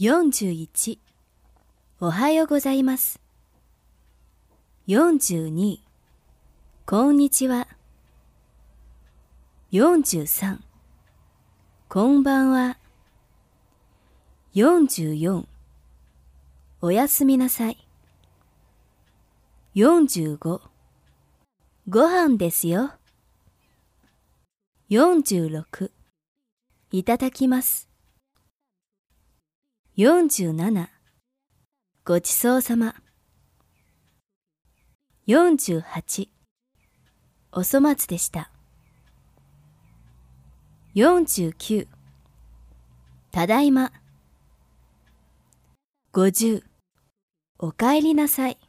41おはようございます。42こんにちは。43こんばんは。44おやすみなさい。45ご飯ですよ。46いただきます。47ごちそうさま。48お粗末でした。49ただいま。50おかえりなさい。